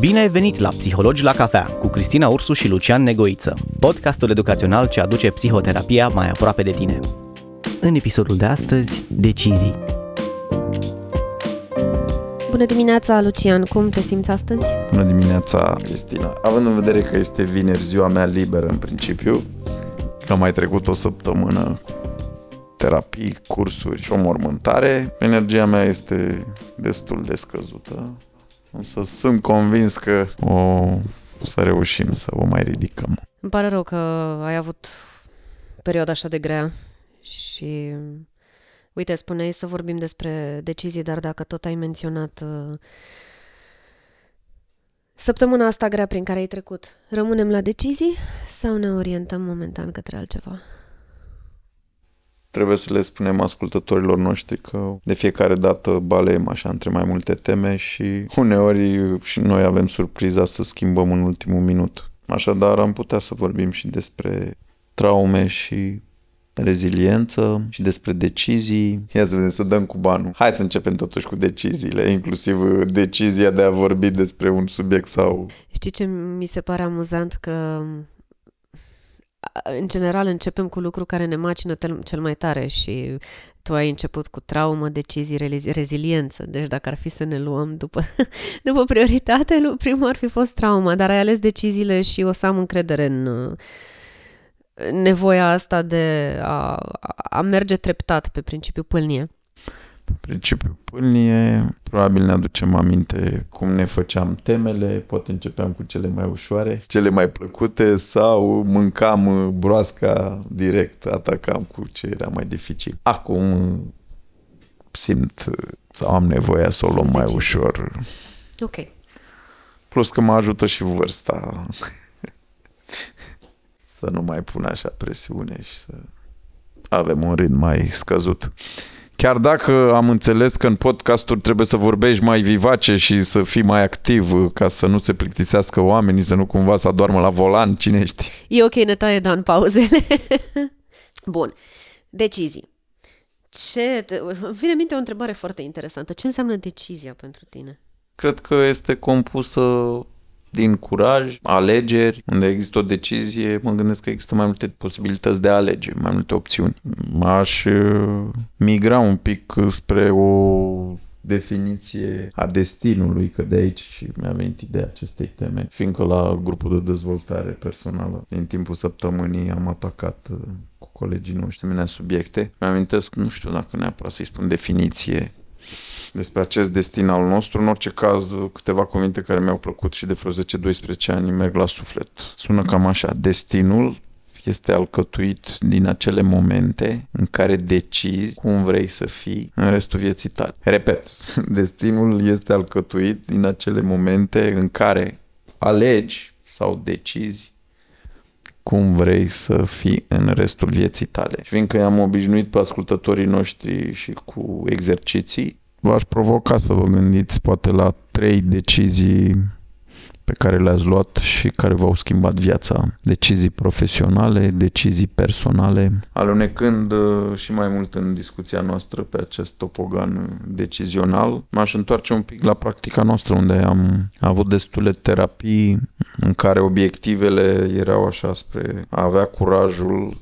Bine ai venit la Psihologi la cafea cu Cristina Ursu și Lucian Negoiță, podcastul educațional ce aduce psihoterapia mai aproape de tine. În episodul de astăzi, decizii. Bună dimineața, Lucian! Cum te simți astăzi? Bună dimineața, Cristina! Având în vedere că este vineri, ziua mea liberă în principiu, că am mai trecut o săptămână terapii, cursuri și o mormântare, energia mea este destul de scăzută. Însă sunt convins că o să reușim să o mai ridicăm. Îmi pare rău că ai avut perioada așa de grea și uite, spuneai să vorbim despre decizii, dar dacă tot ai menționat uh, săptămâna asta grea prin care ai trecut, rămânem la decizii sau ne orientăm momentan către altceva? Trebuie să le spunem ascultătorilor noștri că de fiecare dată baleem așa între mai multe teme și uneori și noi avem surpriza să schimbăm în ultimul minut. Așadar am putea să vorbim și despre traume și reziliență și despre decizii. Ia să vedem, să dăm cu banul. Hai să începem totuși cu deciziile, inclusiv decizia de a vorbi despre un subiect sau... Știi ce mi se pare amuzant? Că în general începem cu lucru care ne macină cel mai tare și tu ai început cu traumă, decizii, reziliență. Deci dacă ar fi să ne luăm după, după prioritate, primul ar fi fost trauma, dar ai ales deciziile și o să am încredere în nevoia asta de a, a merge treptat pe principiul pâlnie. Pe principiul pâlnie, probabil ne aducem aminte cum ne făceam temele, poate începeam cu cele mai ușoare, cele mai plăcute sau mâncam broasca direct, atacam cu ce era mai dificil. Acum simt sau am nevoia să o luăm mai ușor. Ok. Plus că mă ajută și vârsta să nu mai pun așa presiune și să avem un ritm mai scăzut. Chiar dacă am înțeles că în podcasturi trebuie să vorbești mai vivace și să fii mai activ ca să nu se plictisească oamenii, să nu cumva să adormă la volan, cine știe. E ok, ne taie Dan pauzele. Bun. Decizii. Ce... Îmi vine minte o întrebare foarte interesantă. Ce înseamnă decizia pentru tine? Cred că este compusă din curaj, alegeri, unde există o decizie, mă gândesc că există mai multe posibilități de a alege, mai multe opțiuni. M-aș uh, migra un pic spre o definiție a destinului, că de aici și mi-a venit ideea acestei teme, fiindcă la grupul de dezvoltare personală, din timpul săptămânii, am atacat uh, cu colegii noștri asemenea subiecte. Mi-amintesc, nu știu dacă neapărat să-i spun definiție, despre acest destin al nostru. În orice caz, câteva cuvinte care mi-au plăcut și de vreo 10-12 ani merg la suflet. Sună cam așa. Destinul este alcătuit din acele momente în care decizi cum vrei să fii în restul vieții tale. Repet, destinul este alcătuit din acele momente în care alegi sau decizi cum vrei să fii în restul vieții tale. Și fiindcă am obișnuit pe ascultătorii noștri și cu exerciții, v-aș provoca să vă gândiți poate la trei decizii pe care le-ați luat și care v-au schimbat viața. Decizii profesionale, decizii personale. Alunecând uh, și mai mult în discuția noastră pe acest topogan decizional, m-aș întoarce un pic la practica noastră unde am avut destule terapii în care obiectivele erau așa spre a avea curajul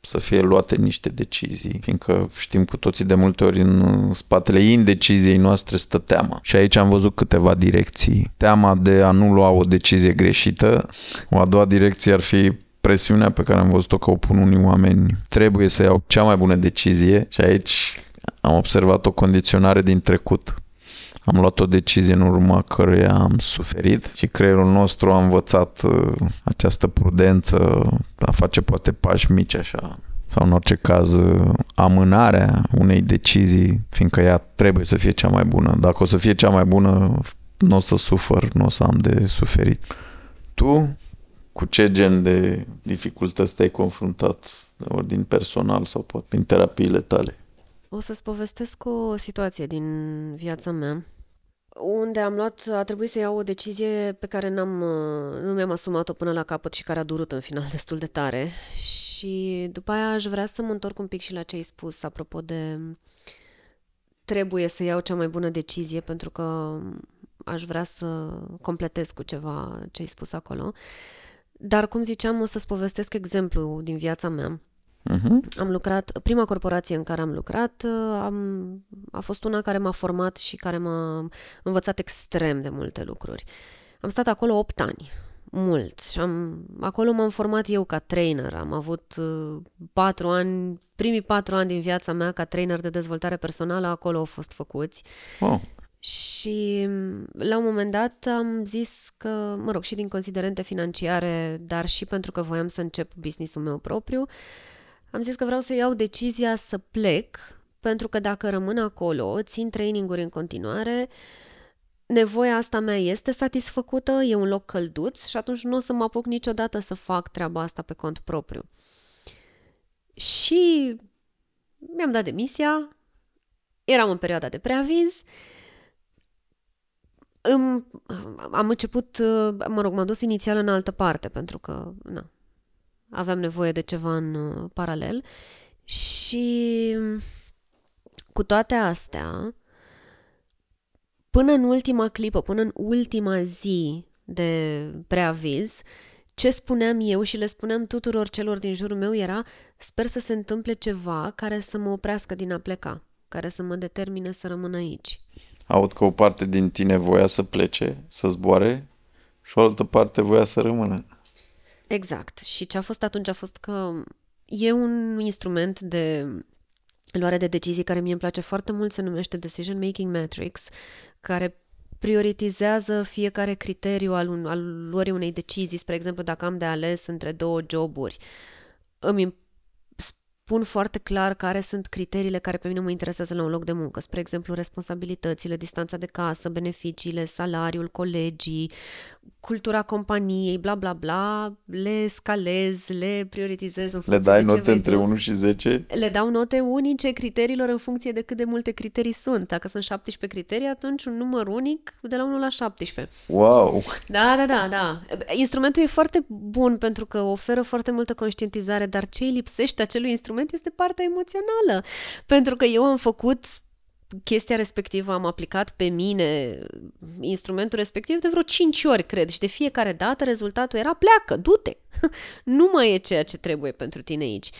să fie luate niște decizii, fiindcă știm cu toții de multe ori în spatele indeciziei noastre stă teama. Și aici am văzut câteva direcții. Teama de a nu lua o decizie greșită, o a doua direcție ar fi presiunea pe care am văzut-o că o pun unii oameni. Trebuie să iau cea mai bună decizie și aici am observat o condiționare din trecut. Am luat o decizie în urma căruia am suferit și creierul nostru a învățat uh, această prudență, a face poate pași mici așa, sau în orice caz uh, amânarea unei decizii, fiindcă ea trebuie să fie cea mai bună. Dacă o să fie cea mai bună, nu o să sufăr, nu o să am de suferit. Tu, cu ce gen de dificultăți te-ai confruntat, de ordin personal sau poate prin terapiile tale? O să-ți povestesc o situație din viața mea unde am luat, a trebuit să iau o decizie pe care n-am, uh, nu mi-am asumat-o până la capăt și care a durut în final destul de tare. Și după aia aș vrea să mă întorc un pic și la ce ai spus apropo de trebuie să iau cea mai bună decizie pentru că aș vrea să completez cu ceva ce ai spus acolo. Dar, cum ziceam, o să-ți povestesc exemplu din viața mea. Uh-huh. Am lucrat, prima corporație în care am lucrat am, a fost una care m-a format și care m-a învățat extrem de multe lucruri. Am stat acolo 8 ani, mult. Și am, acolo m-am format eu ca trainer. Am avut uh, patru ani, primii patru ani din viața mea ca trainer de dezvoltare personală, acolo au fost făcuți. Wow. Și la un moment dat am zis că, mă rog, și din considerente financiare, dar și pentru că voiam să încep businessul meu propriu, am zis că vreau să iau decizia să plec, pentru că dacă rămân acolo, țin traininguri în continuare, nevoia asta mea este satisfăcută, e un loc călduț și atunci nu o să mă apuc niciodată să fac treaba asta pe cont propriu. Și mi-am dat demisia, eram în perioada de preaviz, îmi, am început, mă rog, m-am dus inițial în altă parte pentru că, na, aveam nevoie de ceva în uh, paralel și cu toate astea, până în ultima clipă, până în ultima zi de preaviz, ce spuneam eu și le spuneam tuturor celor din jurul meu era sper să se întâmple ceva care să mă oprească din a pleca, care să mă determine să rămân aici. Aud că o parte din tine voia să plece, să zboare și o altă parte voia să rămână. Exact. Și ce a fost atunci a fost că e un instrument de luare de decizii care mie îmi place foarte mult, se numește Decision Making Matrix, care prioritizează fiecare criteriu al, un, al luării unei decizii. Spre exemplu, dacă am de ales între două joburi, îmi spun foarte clar care sunt criteriile care pe mine mă interesează la un loc de muncă. Spre exemplu, responsabilitățile, distanța de casă, beneficiile, salariul, colegii, cultura companiei, bla bla bla, le scalez, le prioritizez în Le dai note între 1 și 10? Le dau note unice criteriilor în funcție de cât de multe criterii sunt. Dacă sunt 17 criterii, atunci un număr unic de la 1 la 17. Wow! Da, da, da, da. Instrumentul e foarte bun pentru că oferă foarte multă conștientizare, dar ce îi lipsește acelui instrument este partea emoțională. Pentru că eu am făcut chestia respectivă am aplicat pe mine instrumentul respectiv de vreo 5 ori, cred, și de fiecare dată rezultatul era pleacă, du-te! nu mai e ceea ce trebuie pentru tine aici.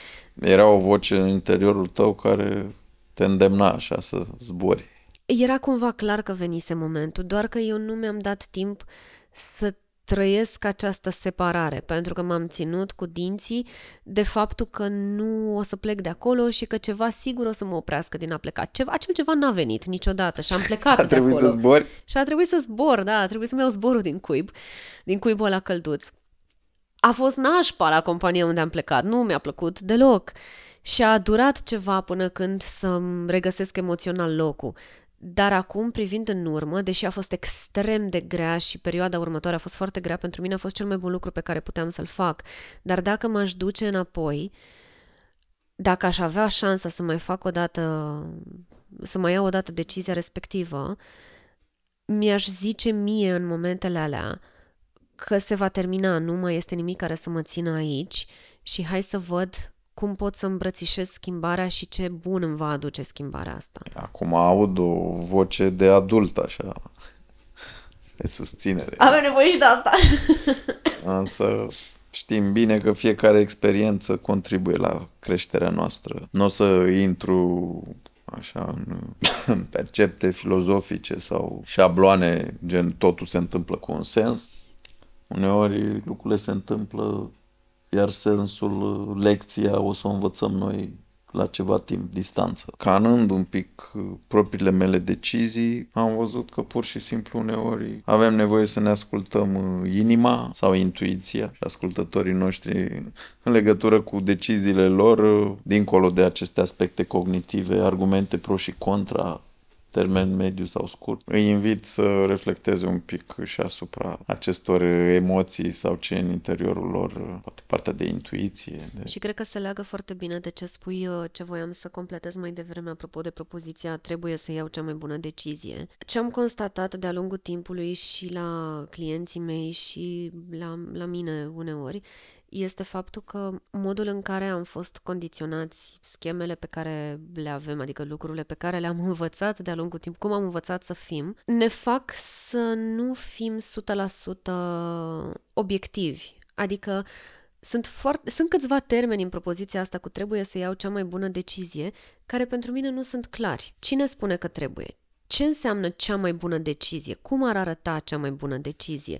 Era o voce în interiorul tău care te îndemna așa să zbori. Era cumva clar că venise momentul, doar că eu nu mi-am dat timp să trăiesc această separare, pentru că m-am ținut cu dinții de faptul că nu o să plec de acolo și că ceva sigur o să mă oprească din a pleca. Ceva, acel ceva n-a venit niciodată și am plecat a de acolo. să zbori? Și a trebuit să zbor, da, a trebuit să-mi iau zborul din cuib, din cuibul la călduț. A fost nașpa la compania unde am plecat, nu mi-a plăcut deloc. Și a durat ceva până când să-mi regăsesc emoțional locul. Dar acum, privind în urmă, deși a fost extrem de grea și perioada următoare a fost foarte grea, pentru mine a fost cel mai bun lucru pe care puteam să-l fac. Dar dacă m-aș duce înapoi, dacă aș avea șansa să mai fac o dată, să mai iau o dată decizia respectivă, mi-aș zice mie în momentele alea că se va termina, nu mai este nimic care să mă țină aici și hai să văd cum pot să îmbrățișez schimbarea și ce bun îmi va aduce schimbarea asta. Acum aud o voce de adult, așa, de susținere. Avem nevoie și de asta. Însă știm bine că fiecare experiență contribuie la creșterea noastră. Nu o să intru așa în, în percepte filozofice sau șabloane, gen totul se întâmplă cu un sens. Uneori lucrurile se întâmplă iar sensul, lecția o să o învățăm noi la ceva timp distanță. Canând un pic uh, propriile mele decizii, am văzut că pur și simplu uneori avem nevoie să ne ascultăm uh, inima sau intuiția și ascultătorii noștri în legătură cu deciziile lor, uh, dincolo de aceste aspecte cognitive, argumente pro și contra, termen mediu sau scurt. Îi invit să reflecteze un pic și asupra acestor emoții sau ce în interiorul lor, poate partea de intuiție. De... Și cred că se leagă foarte bine de ce spui uh, ce voiam să completez mai devreme apropo de propoziția trebuie să iau cea mai bună decizie. Ce am constatat de-a lungul timpului și la clienții mei și la, la mine uneori este faptul că modul în care am fost condiționați, schemele pe care le avem, adică lucrurile pe care le-am învățat de-a lungul timp, cum am învățat să fim, ne fac să nu fim 100% obiectivi. Adică sunt, foarte, sunt câțiva termeni în propoziția asta cu trebuie să iau cea mai bună decizie, care pentru mine nu sunt clari. Cine spune că trebuie? Ce înseamnă cea mai bună decizie? Cum ar arăta cea mai bună decizie?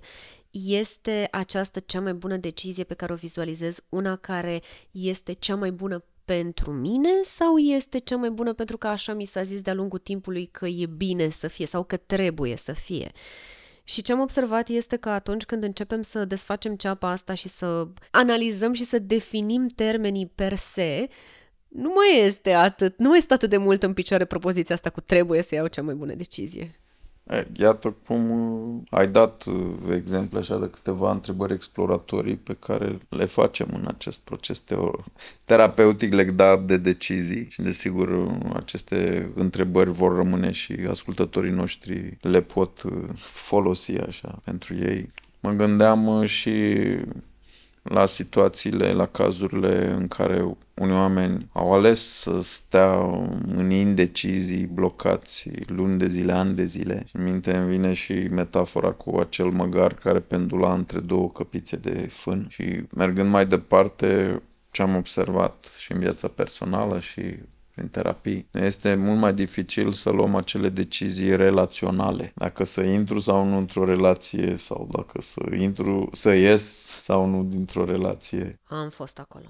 Este această cea mai bună decizie pe care o vizualizez una care este cea mai bună pentru mine sau este cea mai bună pentru că așa mi s-a zis de-a lungul timpului că e bine să fie sau că trebuie să fie? Și ce am observat este că atunci când începem să desfacem ceapa asta și să analizăm și să definim termenii per se, nu mai este atât, nu mai este atât de mult în picioare propoziția asta cu trebuie să iau cea mai bună decizie. Iată cum uh, ai dat uh, exemple așa de câteva întrebări exploratorii pe care le facem în acest proces terapeutic legat de decizii și desigur uh, aceste întrebări vor rămâne și ascultătorii noștri le pot folosi așa pentru ei. Mă gândeam și la situațiile, la cazurile în care unii oameni au ales să stea în indecizii, blocați luni de zile, ani de zile. Și în minte îmi vine și metafora cu acel măgar care pendula între două căpițe de fân. Și mergând mai departe, ce am observat și în viața personală și prin terapii. Este mult mai dificil să luăm acele decizii relaționale. Dacă să intru sau nu într-o relație sau dacă să intru, să ies sau nu dintr-o relație. Am fost acolo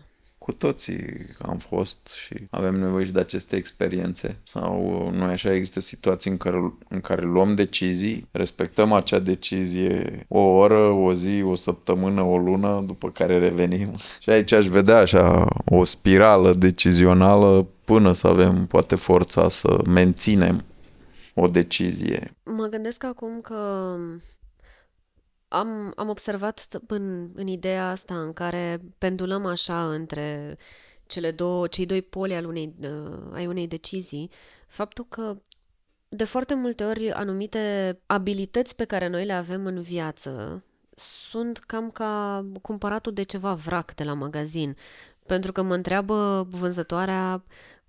cu toții am fost și avem nevoie și de aceste experiențe. Sau noi așa există situații în care, în care luăm decizii, respectăm acea decizie o oră, o zi, o săptămână, o lună, după care revenim. Și aici aș vedea așa o spirală decizională până să avem poate forța să menținem o decizie. Mă gândesc acum că am, am observat în, în ideea asta în care pendulăm așa între cele două, cei doi poli al unei, uh, ai unei decizii, faptul că de foarte multe ori anumite abilități pe care noi le avem în viață sunt cam ca cumpăratul de ceva vrac de la magazin. Pentru că mă întreabă vânzătoarea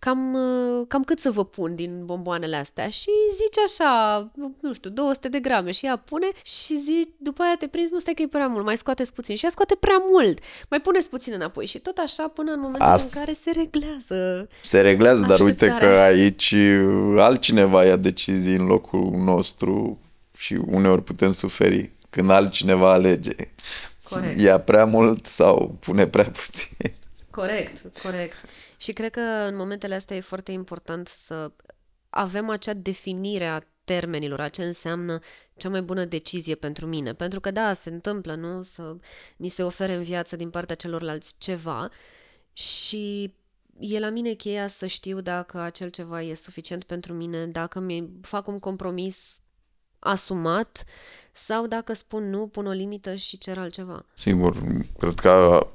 cam, uh, cam cât să vă pun din bomboanele astea și zice așa, nu știu, 200 de grame și ea pune și zice, după aia te prinzi, nu stai că e prea mult, mai scoateți puțin și ea scoate prea mult, mai puneți puțin înapoi și tot așa până în momentul Asta... în care se reglează. Se reglează, dar uite că aici altcineva ia decizii în locul nostru și uneori putem suferi când altcineva alege. Corect. Ia prea mult sau pune prea puțin. Corect, corect. Și cred că în momentele astea e foarte important să avem acea definire a termenilor, a ce înseamnă cea mai bună decizie pentru mine. Pentru că, da, se întâmplă, nu? Să ni se ofere în viață din partea celorlalți ceva și e la mine cheia să știu dacă acel ceva e suficient pentru mine, dacă mi fac un compromis asumat sau dacă spun nu, pun o limită și cer altceva. Sigur, cred că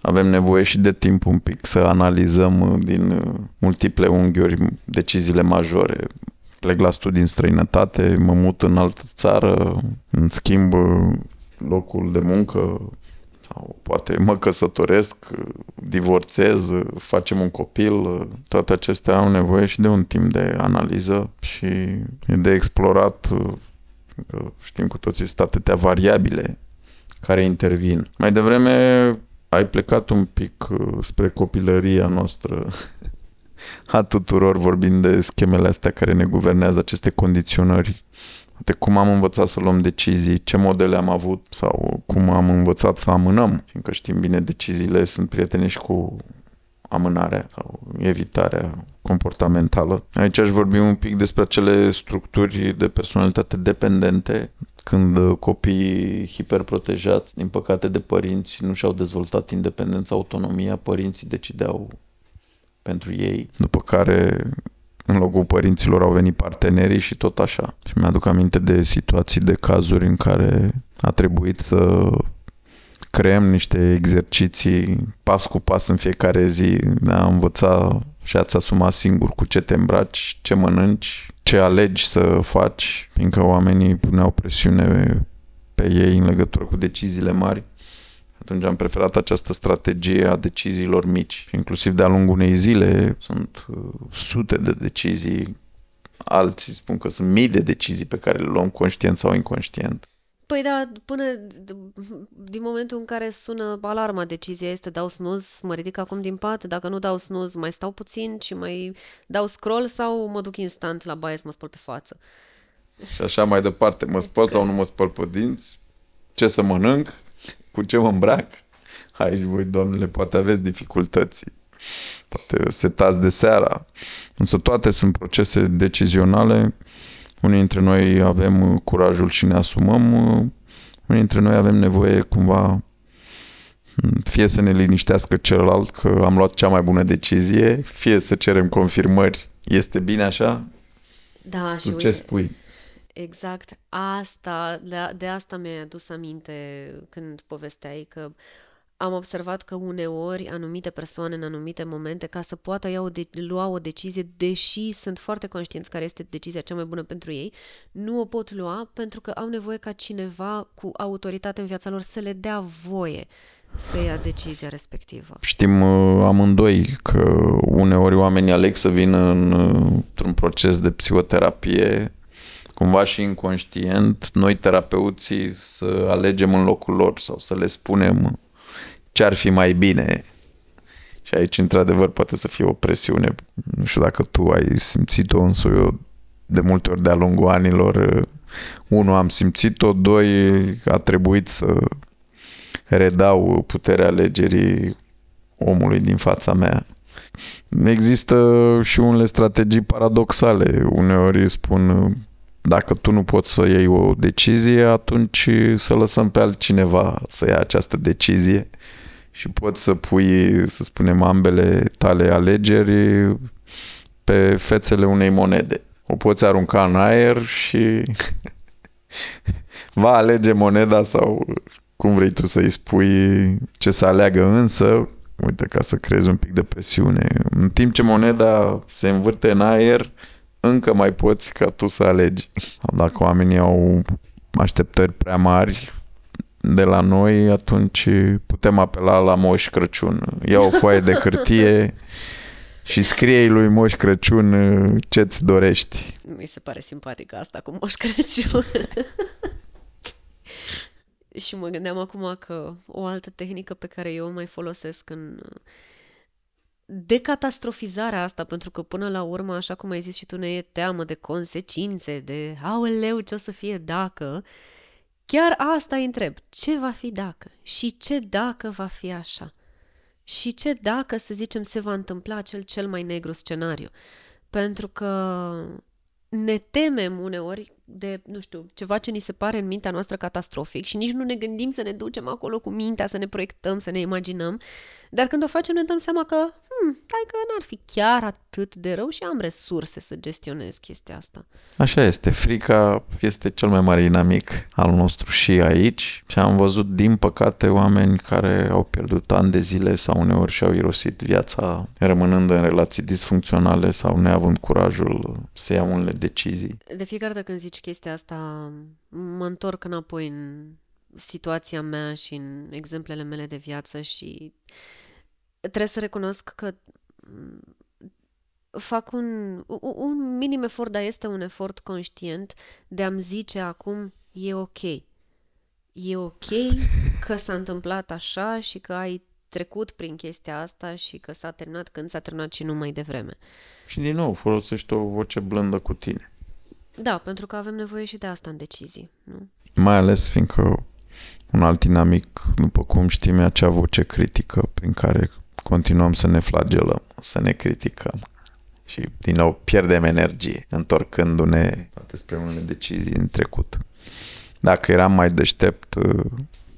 avem nevoie și de timp un pic să analizăm uh, din uh, multiple unghiuri deciziile majore. Plec la studii în străinătate, mă mut în altă țară, îmi schimb uh, locul de muncă sau poate mă căsătoresc, divorțez, facem un copil, toate acestea au nevoie și de un timp de analiză și de explorat că știm cu toții sunt atâtea variabile care intervin. Mai devreme ai plecat un pic uh, spre copilăria noastră. A tuturor vorbind de schemele astea care ne guvernează, aceste condiționări. De cum am învățat să luăm decizii, ce modele am avut sau cum am învățat să amânăm, fiindcă știm bine, deciziile sunt prieteni cu amânarea sau evitarea comportamentală. Aici aș vorbi un pic despre acele structuri de personalitate dependente, când copiii hiperprotejați, din păcate de părinți, nu și-au dezvoltat independența, autonomia, părinții decideau pentru ei, după care în locul părinților au venit partenerii și tot așa. Și mi-aduc aminte de situații, de cazuri în care a trebuit să creăm niște exerciții pas cu pas în fiecare zi, a învăța și a-ți asuma singur cu ce te îmbraci, ce mănânci, ce alegi să faci, fiindcă oamenii puneau presiune pe ei în legătură cu deciziile mari. Atunci am preferat această strategie a deciziilor mici. Inclusiv de-a lungul unei zile sunt uh, sute de decizii, alții spun că sunt mii de decizii pe care le luăm conștient sau inconștient. Păi da, până din momentul în care sună alarma, decizia este dau snuz, mă ridic acum din pat, dacă nu dau snuz, mai stau puțin și mai dau scroll sau mă duc instant la baie să mă spăl pe față. Și așa mai departe, mă spăl sau nu mă spăl pe dinți, ce să mănânc, cu ce mă îmbrac. Aici voi, domnule, poate aveți dificultăți. Poate setați de seara. Însă toate sunt procese decizionale. Unii dintre noi avem curajul și ne asumăm. Unii dintre noi avem nevoie cumva fie să ne liniștească celălalt că am luat cea mai bună decizie, fie să cerem confirmări. Este bine așa? Da, și tu ce spui? Exact. Asta, de, de asta mi-ai adus aminte când povesteai că am observat că uneori anumite persoane în anumite momente, ca să poată ia o de- lua o decizie, deși sunt foarte conștienți care este decizia cea mai bună pentru ei, nu o pot lua pentru că au nevoie ca cineva cu autoritate în viața lor să le dea voie să ia decizia respectivă. Știm uh, amândoi că uneori oamenii aleg să vină în, uh, într-un proces de psihoterapie cumva și inconștient, noi terapeuții să alegem în locul lor sau să le spunem ce ar fi mai bine. Și aici, într-adevăr, poate să fie o presiune. Nu știu dacă tu ai simțit-o, însă eu de multe ori de-a lungul anilor, unu, am simțit-o, doi, a trebuit să redau puterea alegerii omului din fața mea. Există și unele strategii paradoxale. Uneori spun dacă tu nu poți să iei o decizie, atunci să lăsăm pe altcineva să ia această decizie și poți să pui, să spunem, ambele tale alegeri pe fețele unei monede. O poți arunca în aer și va alege moneda sau cum vrei tu să-i spui ce să aleagă însă, uite, ca să creezi un pic de presiune. În timp ce moneda se învârte în aer, încă mai poți ca tu să alegi. Dacă oamenii au așteptări prea mari de la noi, atunci putem apela la Moș Crăciun. Ia o foaie de hârtie și scrie lui Moș Crăciun ce-ți dorești. Mi se pare simpatică asta cu Moș Crăciun. și mă gândeam acum că o altă tehnică pe care eu o mai folosesc în decatastrofizarea asta, pentru că până la urmă, așa cum ai zis și tu, ne e teamă de consecințe, de aoleu, ce o să fie dacă, chiar asta îi întreb. Ce va fi dacă? Și ce dacă va fi așa? Și ce dacă, să zicem, se va întâmpla cel cel mai negru scenariu? Pentru că ne temem uneori de, nu știu, ceva ce ni se pare în mintea noastră catastrofic și nici nu ne gândim să ne ducem acolo cu mintea, să ne proiectăm, să ne imaginăm, dar când o facem ne dăm seama că, hmm, hai că n-ar fi chiar atât de rău și am resurse să gestionez chestia asta. Așa este, frica este cel mai mare inamic al nostru și aici și am văzut, din păcate, oameni care au pierdut ani de zile sau uneori și-au irosit viața rămânând în relații disfuncționale sau neavând curajul să ia unele decizii. De fiecare dată când zici chestia asta, mă întorc înapoi în situația mea și în exemplele mele de viață și trebuie să recunosc că fac un, un minim efort, dar este un efort conștient de a-mi zice acum e ok. E ok că s-a întâmplat așa și că ai trecut prin chestia asta și că s-a terminat când s-a terminat și nu mai devreme. Și din nou, folosești o voce blândă cu tine. Da, pentru că avem nevoie și de asta în decizii, nu? Mai ales fiindcă un alt dinamic, după cum știm, e acea voce critică prin care continuăm să ne flagelăm, să ne criticăm și din nou pierdem energie întorcându-ne spre unele decizii în trecut. Dacă eram mai deștept,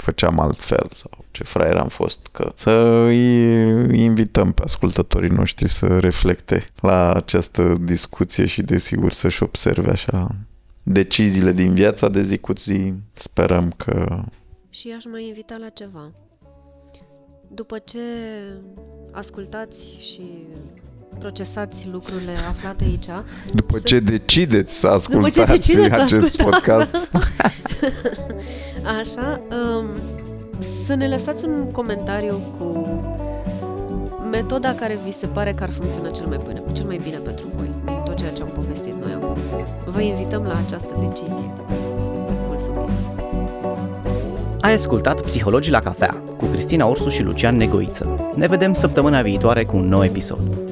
făceam altfel sau ce fraier am fost, că să îi invităm pe ascultătorii noștri să reflecte la această discuție și desigur să-și observe așa deciziile din viața de zi cu zi. Sperăm că... Și aș mai invita la ceva. După ce ascultați și procesați lucrurile aflate aici. După să... ce decideți să ascultați După ce decideți acest ascultați. podcast. Așa, um, să ne lăsați un comentariu cu metoda care vi se pare că ar funcționa cel mai bine, cel mai bine pentru voi, tot ceea ce am povestit noi acum. Vă invităm la această decizie. Mulțumim! Ai ascultat Psihologii la cafea cu Cristina Ursu și Lucian Negoiță. Ne vedem săptămâna viitoare cu un nou episod.